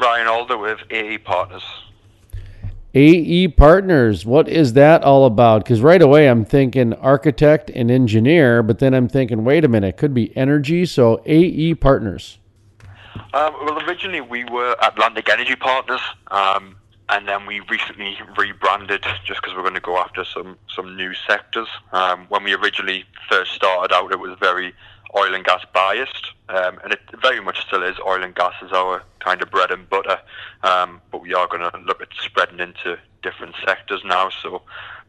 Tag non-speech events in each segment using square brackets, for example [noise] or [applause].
Ryan Alder with AE Partners. AE Partners, what is that all about? Because right away I'm thinking architect and engineer, but then I'm thinking, wait a minute, it could be energy. So AE Partners. Um, well, originally we were Atlantic Energy Partners, um, and then we recently rebranded just because we're going to go after some some new sectors. Um, when we originally first started out, it was very oil and gas biased, um, and it very much still is. Oil and gas is our kind of bread and butter, um, but we are going to look at spreading into different sectors now. So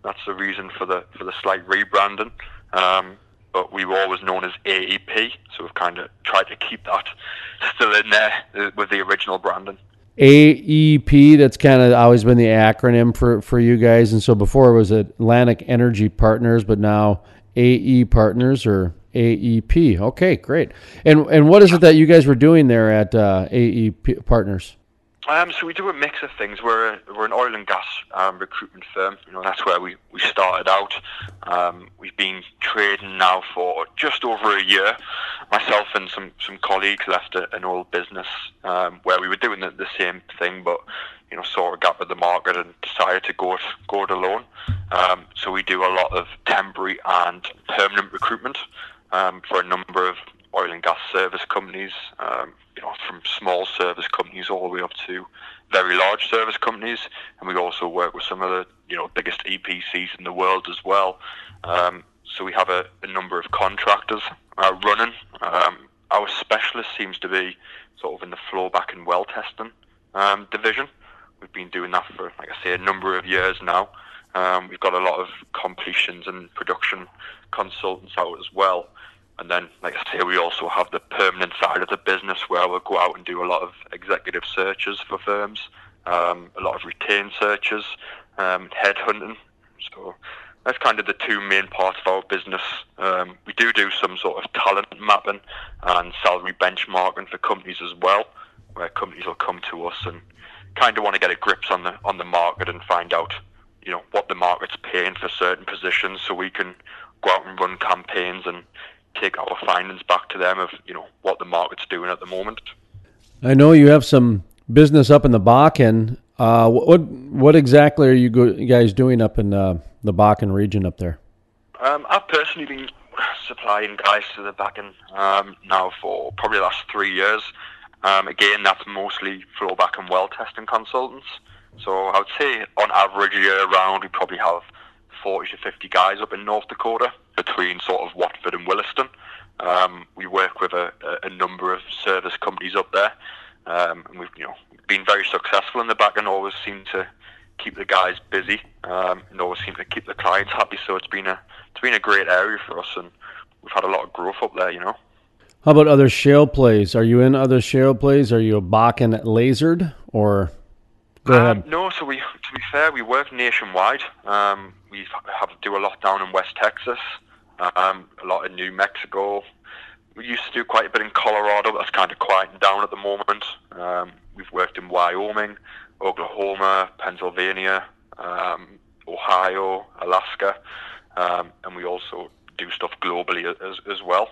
that's the reason for the for the slight rebranding. Um, but we were always known as AEP, so we've kind of tried to keep that [laughs] still in there uh, with the original branding. AEP, that's kind of always been the acronym for, for you guys. And so before it was Atlantic Energy Partners, but now AE Partners or AEP. Okay, great. And and what is it that you guys were doing there at uh, AEP Partners? Um, so we do a mix of things. We're a, we're an oil and gas um, recruitment firm. You know that's where we, we started out. Um, we've been trading now for just over a year. Myself and some, some colleagues left a, an old business um, where we were doing the, the same thing, but you know saw a gap in the market and decided to go it go it alone. Um, so we do a lot of temporary and permanent recruitment um, for a number of oil and gas service companies, um, you know, from small service companies all the way up to very large service companies, and we also work with some of the you know biggest EPCs in the world as well. Um, so we have a, a number of contractors uh, running. Um, our specialist seems to be sort of in the flowback and well testing um, division. We've been doing that for, like I say, a number of years now. Um, we've got a lot of completions and production consultants out as well. And then, like I say, we also have the permanent side of the business where we'll go out and do a lot of executive searches for firms, um, a lot of retained searches, um, headhunting. So that's kind of the two main parts of our business. Um, we do do some sort of talent mapping and salary benchmarking for companies as well, where companies will come to us and kind of want to get a grips on the on the market and find out, you know, what the market's paying for certain positions, so we can go out and run campaigns and take our findings back to them of you know what the market's doing at the moment. I know you have some business up in the Bakken. Uh, what what exactly are you, go, you guys doing up in uh, the Bakken region up there? Um, I've personally been supplying guys to the Bakken um, now for probably the last three years. Um, again, that's mostly flowback and well testing consultants. So I would say on average year round we probably have 40 to 50 guys up in North Dakota between sort of Watford and Williston. Um, we work with a, a, number of service companies up there, um, and we've you know been very successful in the Bakken always seem to keep the guys busy um, and always seem to keep the clients happy. So it's been a it's been a great area for us, and we've had a lot of growth up there. You know. How about other shale plays? Are you in other shale plays? Are you a Bakken lasered or? Go um. No, so we to be fair, we work nationwide. Um, we have do a lot down in West Texas, um, a lot in New Mexico. We used to do quite a bit in Colorado, but that's kind of quieting down at the moment. Um, we've worked in Wyoming, Oklahoma, Pennsylvania, um, Ohio, Alaska, um, and we also do stuff globally as, as well.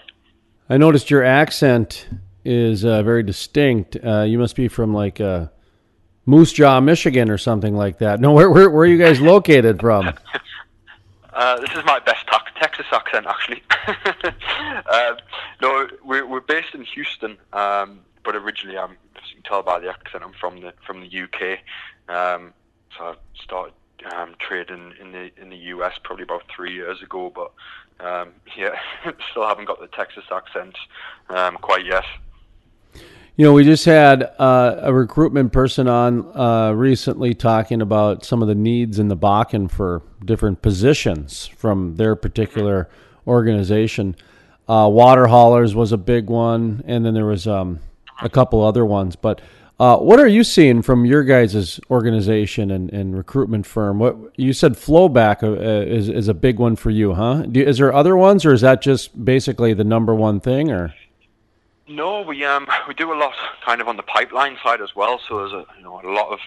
I noticed your accent is uh, very distinct. Uh, you must be from like uh, Moose Jaw, Michigan, or something like that. No, where where, where are you guys located from? [laughs] Uh, this is my best Texas accent, actually. um, [laughs] no, we're, we're based in Houston, um, but originally, I'm, as you can tell by the accent, I'm from the from the UK. Um, so I started um, trading in the in the US probably about three years ago, but um, [laughs] yeah, still haven't got the Texas accent um, quite yet. You know, we just had uh, a recruitment person on uh, recently talking about some of the needs in the Bakken for different positions from their particular organization. Uh, water haulers was a big one, and then there was um, a couple other ones. But uh, what are you seeing from your guys' organization and, and recruitment firm? What you said, flowback uh, is is a big one for you, huh? Do, is there other ones, or is that just basically the number one thing, or? No, we um we do a lot kind of on the pipeline side as well. So there's a you know a lot of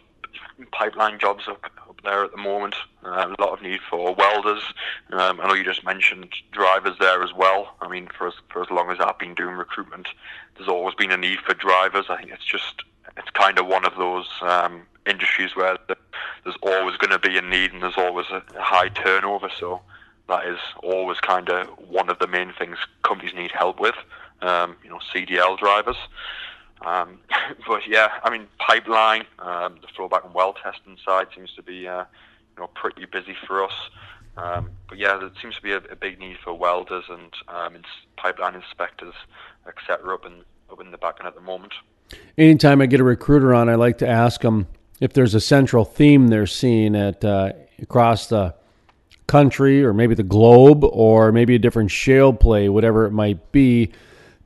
pipeline jobs up, up there at the moment. Uh, a lot of need for welders. Um, I know you just mentioned drivers there as well. I mean, for as for as long as I've been doing recruitment, there's always been a need for drivers. I think it's just it's kind of one of those um, industries where there's always going to be a need and there's always a, a high turnover. So that is always kind of one of the main things companies need help with. Um, you know, CDL drivers. Um, [laughs] but yeah, I mean, pipeline, um, the flowback and well testing side seems to be, uh, you know, pretty busy for us. Um, but yeah, there seems to be a, a big need for welders and um, pipeline inspectors, etc. Up in up in the Bakken at the moment. Anytime I get a recruiter on, I like to ask them if there's a central theme they're seeing at uh, across the country, or maybe the globe, or maybe a different shale play, whatever it might be.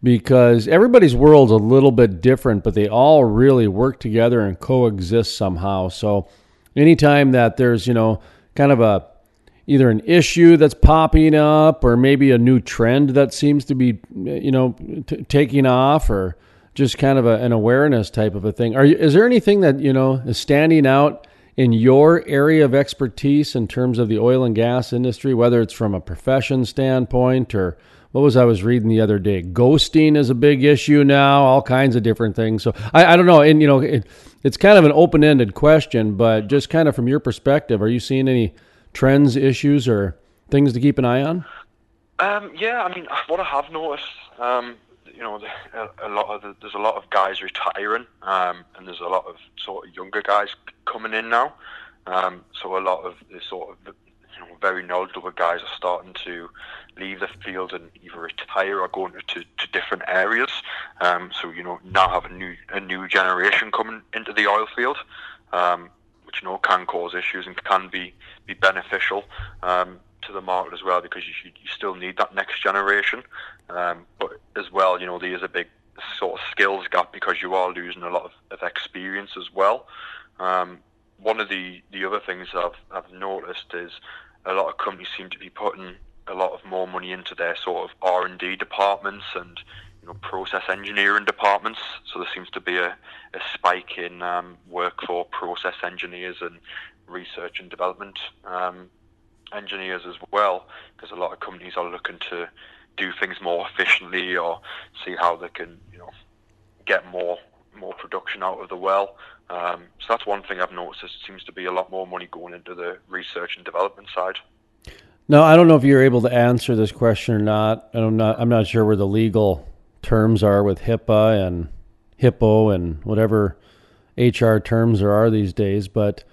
Because everybody's world's a little bit different, but they all really work together and coexist somehow. So, anytime that there's you know kind of a either an issue that's popping up or maybe a new trend that seems to be you know t- taking off or just kind of a, an awareness type of a thing are you, is there anything that you know is standing out in your area of expertise in terms of the oil and gas industry whether it's from a profession standpoint or what was I was reading the other day? Ghosting is a big issue now, all kinds of different things. So I, I don't know. And, you know, it, it's kind of an open ended question, but just kind of from your perspective, are you seeing any trends, issues, or things to keep an eye on? Um, yeah, I mean, what I have noticed, um, you know, a, lot of the, there's a lot of guys retiring, um, and there's a lot of sort of younger guys coming in now. Um, so a lot of the sort of you know, very knowledgeable guys are starting to leave the field and either retire or go into to, to different areas. Um, so you know now have a new a new generation coming into the oil field. Um, which you know can cause issues and can be be beneficial um, to the market as well because you, you still need that next generation. Um, but as well, you know, there is a big sort of skills gap because you are losing a lot of, of experience as well. Um, one of the, the other things I've, I've noticed is a lot of companies seem to be putting a lot of more money into their sort of R and D departments and you know, process engineering departments. So there seems to be a, a spike in um, work for process engineers and research and development um, engineers as well, because a lot of companies are looking to do things more efficiently or see how they can, you know, get more more production out of the well. Um, so that's one thing I've noticed. There seems to be a lot more money going into the research and development side. No, I don't know if you're able to answer this question or not. I'm not. I'm not sure where the legal terms are with HIPAA and HIPPO and whatever HR terms there are these days. But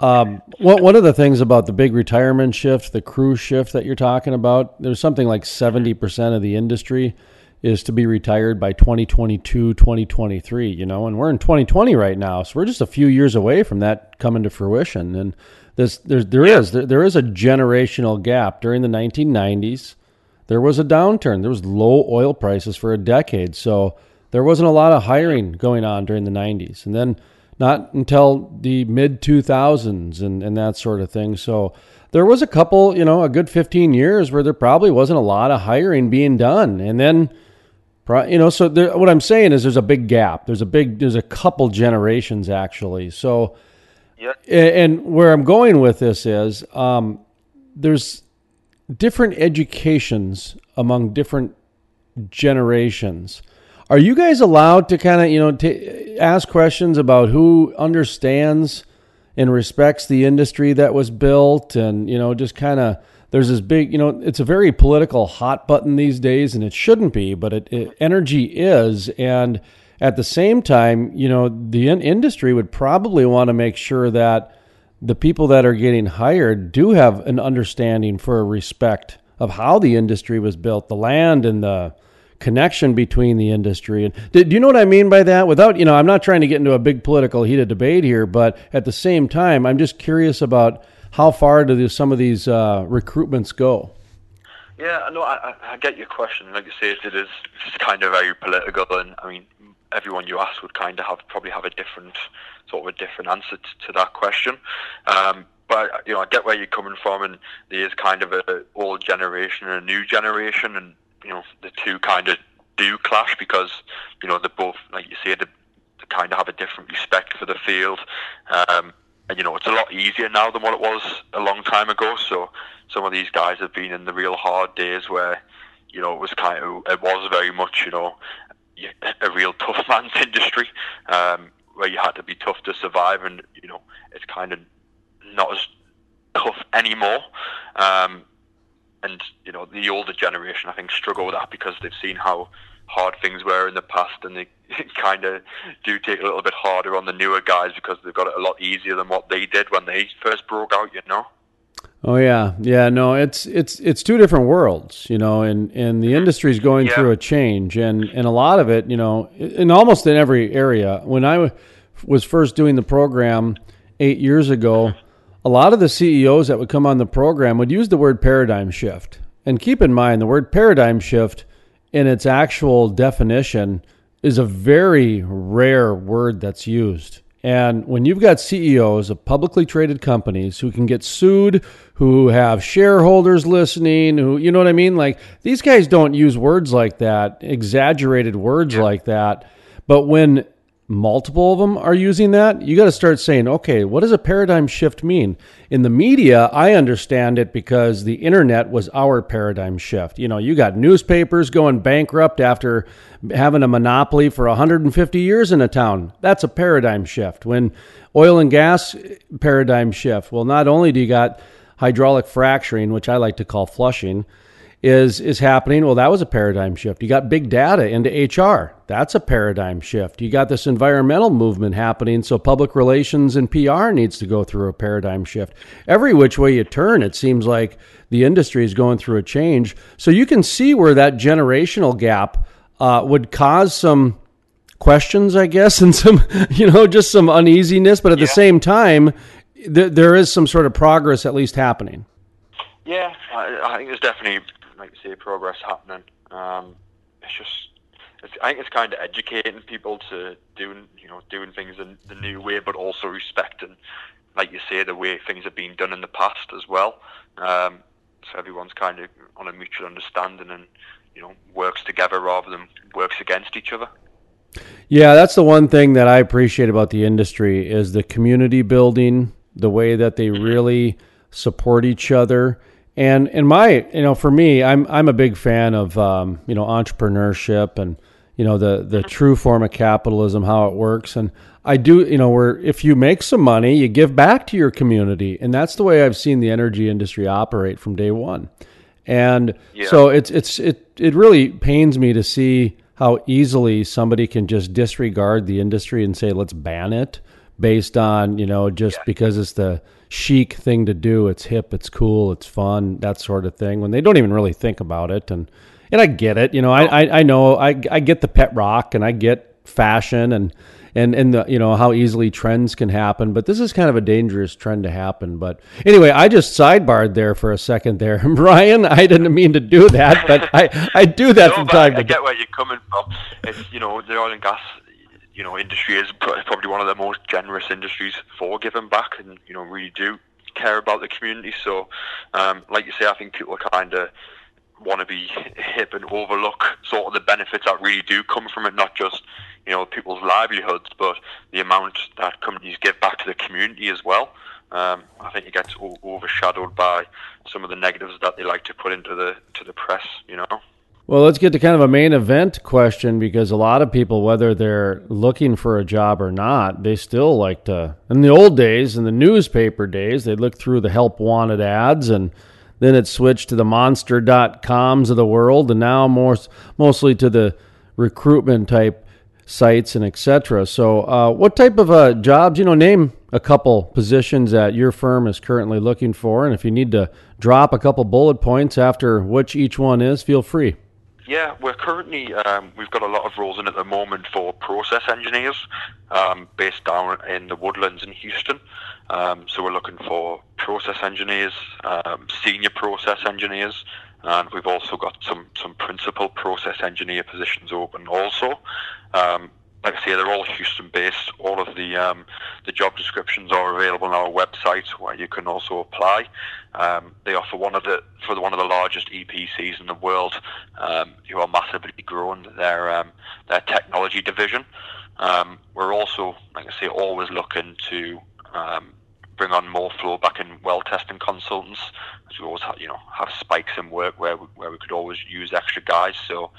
um, one of the things about the big retirement shift, the crew shift that you're talking about, there's something like 70% of the industry is to be retired by 2022, 2023, you know, and we're in 2020 right now. So we're just a few years away from that coming to fruition. And this, there's, there is, there, there is a generational gap during the 1990s there was a downturn. There was low oil prices for a decade, so there wasn't a lot of hiring going on during the 90s. And then not until the mid 2000s and, and that sort of thing. So there was a couple, you know, a good 15 years where there probably wasn't a lot of hiring being done. And then, you know, so there, what I'm saying is there's a big gap. There's a big, there's a couple generations actually. So, yeah. and where I'm going with this is um, there's, different educations among different generations. Are you guys allowed to kind of, you know, t- ask questions about who understands and respects the industry that was built and, you know, just kind of there's this big, you know, it's a very political hot button these days and it shouldn't be, but it, it energy is and at the same time, you know, the in- industry would probably want to make sure that the people that are getting hired do have an understanding for respect of how the industry was built, the land and the connection between the industry. And do, do you know what I mean by that? Without, you know, I'm not trying to get into a big political heated debate here, but at the same time, I'm just curious about how far do some of these uh, recruitments go? Yeah, no, I, I get your question. Like you say, it is it's kind of very political, and I mean, everyone you ask would kind of have probably have a different sort of a different answer to, to that question. Um, but you know, I get where you're coming from, and there is kind of a old generation and a new generation, and you know, the two kind of do clash because you know they're both, like you say, they, they kind of have a different respect for the field. Um, and you know, it's a lot easier now than what it was a long time ago. So some of these guys have been in the real hard days where you know it was kind of it was very much you know a real [laughs] tough man's industry. Um, where you had to be tough to survive, and you know it's kind of not as tough anymore. Um, and you know the older generation, I think, struggle with that because they've seen how hard things were in the past, and they [laughs] kind of do take a little bit harder on the newer guys because they've got it a lot easier than what they did when they first broke out. You know. Oh yeah, yeah. No, it's it's it's two different worlds, you know, and and the mm-hmm. industry is going yeah. through a change, and and a lot of it, you know, in almost in every area. When I was first doing the program eight years ago, mm-hmm. a lot of the CEOs that would come on the program would use the word paradigm shift, and keep in mind the word paradigm shift in its actual definition is a very rare word that's used. And when you've got CEOs of publicly traded companies who can get sued, who have shareholders listening, who, you know what I mean? Like these guys don't use words like that, exaggerated words like that. But when multiple of them are using that, you got to start saying, okay, what does a paradigm shift mean? In the media, I understand it because the internet was our paradigm shift. You know, you got newspapers going bankrupt after having a monopoly for 150 years in a town. That's a paradigm shift. When oil and gas eh, paradigm shift, well, not only do you got hydraulic fracturing, which I like to call flushing, is is happening. Well, that was a paradigm shift. You got big data into HR. That's a paradigm shift. You got this environmental movement happening, so public relations and PR needs to go through a paradigm shift. Every which way you turn, it seems like the industry is going through a change. So you can see where that generational gap uh, would cause some questions, I guess, [laughs] and some you know just some uneasiness. But at yeah. the same time, th- there is some sort of progress at least happening. Yeah, I, I think there's definitely like you say, progress happening. Um, it's just, it's, I think it's kind of educating people to doing, you know, doing things in the new way, but also respecting, like you say, the way things have been done in the past as well. Um, so everyone's kind of on a mutual understanding and, you know, works together rather than works against each other. Yeah, that's the one thing that I appreciate about the industry is the community building, the way that they mm-hmm. really support each other and in my, you know, for me, I'm I'm a big fan of um, you know entrepreneurship and you know the the true form of capitalism, how it works. And I do, you know, where if you make some money, you give back to your community, and that's the way I've seen the energy industry operate from day one. And yeah. so it's it's it it really pains me to see how easily somebody can just disregard the industry and say let's ban it based on you know just yeah. because it's the chic thing to do. It's hip, it's cool, it's fun, that sort of thing. When they don't even really think about it, and and I get it. You know, I I, I know I I get the pet rock, and I get fashion, and and and the you know how easily trends can happen. But this is kind of a dangerous trend to happen. But anyway, I just sidebarred there for a second there, [laughs] Brian. I didn't mean to do that, but I I do that [laughs] no, from time I, to time. I get where you're coming from. It's you know the oil and gas you know, industry is probably one of the most generous industries for giving back, and you know, really do care about the community. So, um, like you say, I think people kind of want to be hip and overlook sort of the benefits that really do come from it, not just you know people's livelihoods, but the amount that companies give back to the community as well. Um, I think it gets overshadowed by some of the negatives that they like to put into the to the press. You know. Well, let's get to kind of a main event question because a lot of people, whether they're looking for a job or not, they still like to. In the old days, in the newspaper days, they'd look through the help wanted ads and then it switched to the monster.coms of the world and now more, mostly to the recruitment type sites and etc. So, uh, what type of uh, jobs, you know, name a couple positions that your firm is currently looking for. And if you need to drop a couple bullet points after which each one is, feel free. Yeah, we're currently um, we've got a lot of roles in at the moment for process engineers um, based down in the woodlands in Houston. Um, so we're looking for process engineers, um, senior process engineers, and we've also got some some principal process engineer positions open also. Um, like I say, they're all Houston-based. All of the um, the job descriptions are available on our website, where you can also apply. Um, they offer one of the for one of the largest EPCs in the world, um, who are massively growing their um, their technology division. Um, we're also, like I say, always looking to um, bring on more flowback and well testing consultants, we always have, you know have spikes in work where we, where we could always use extra guys. So,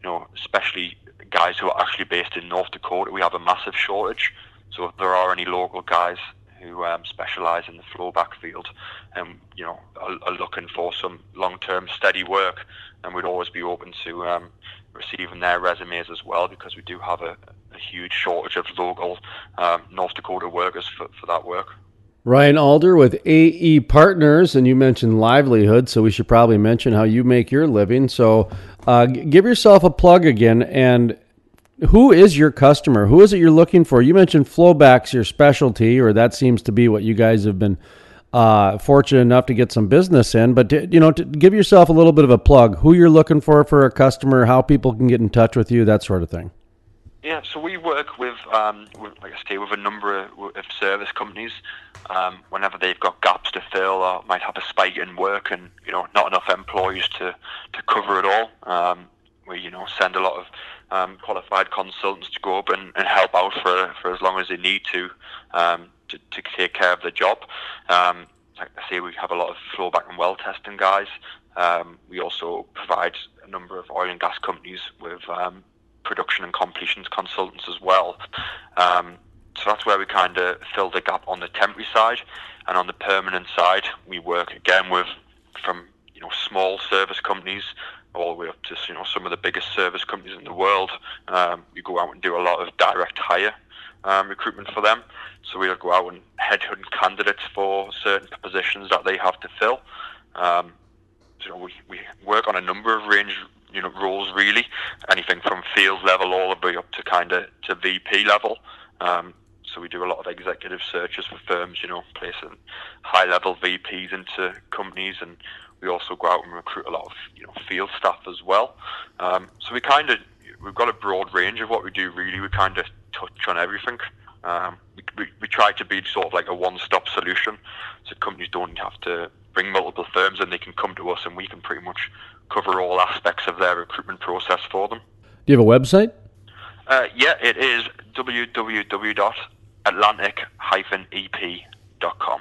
you know, especially guys who are actually based in North Dakota, we have a massive shortage. So if there are any local guys who um, specialise in the flowback field and you know are, are looking for some long-term steady work, and we'd always be open to um, receiving their resumes as well because we do have a, a huge shortage of local um, North Dakota workers for, for that work. Ryan Alder with AE Partners, and you mentioned livelihood, so we should probably mention how you make your living. So, uh, give yourself a plug again, and who is your customer? Who is it you're looking for? You mentioned flowbacks, your specialty, or that seems to be what you guys have been uh, fortunate enough to get some business in. But to, you know, to give yourself a little bit of a plug, who you're looking for for a customer, how people can get in touch with you, that sort of thing. Yeah, so we work with, um, with like I say, with a number of, of service companies. Um, whenever they've got gaps to fill or might have a spike in work and you know not enough employees to, to cover it all, um, we you know send a lot of um, qualified consultants to go up and, and help out for for as long as they need to um, to, to take care of the job. Um, like I say, we have a lot of flowback and well testing guys. We also provide a number of oil and gas companies with production and completions consultants as well. Um, so that's where we kind of fill the gap on the temporary side, and on the permanent side, we work again with from you know small service companies all the way up to you know some of the biggest service companies in the world. Um, we go out and do a lot of direct hire um, recruitment for them. So we'll go out and headhunt candidates for certain positions that they have to fill. Um, so we, we work on a number of range you know roles really, anything from field level all the way up to kind of to VP level. Um, so we do a lot of executive searches for firms, you know, placing high level VPs into companies, and we also go out and recruit a lot of you know field staff as well. Um, so we kind of we've got a broad range of what we do. Really, we kind of touch on everything. Um, we, we, we try to be sort of like a one-stop solution, so companies don't have to bring multiple firms, and they can come to us, and we can pretty much cover all aspects of their recruitment process for them. Do you have a website? Uh, yeah, it is www.atlantic-ep.com.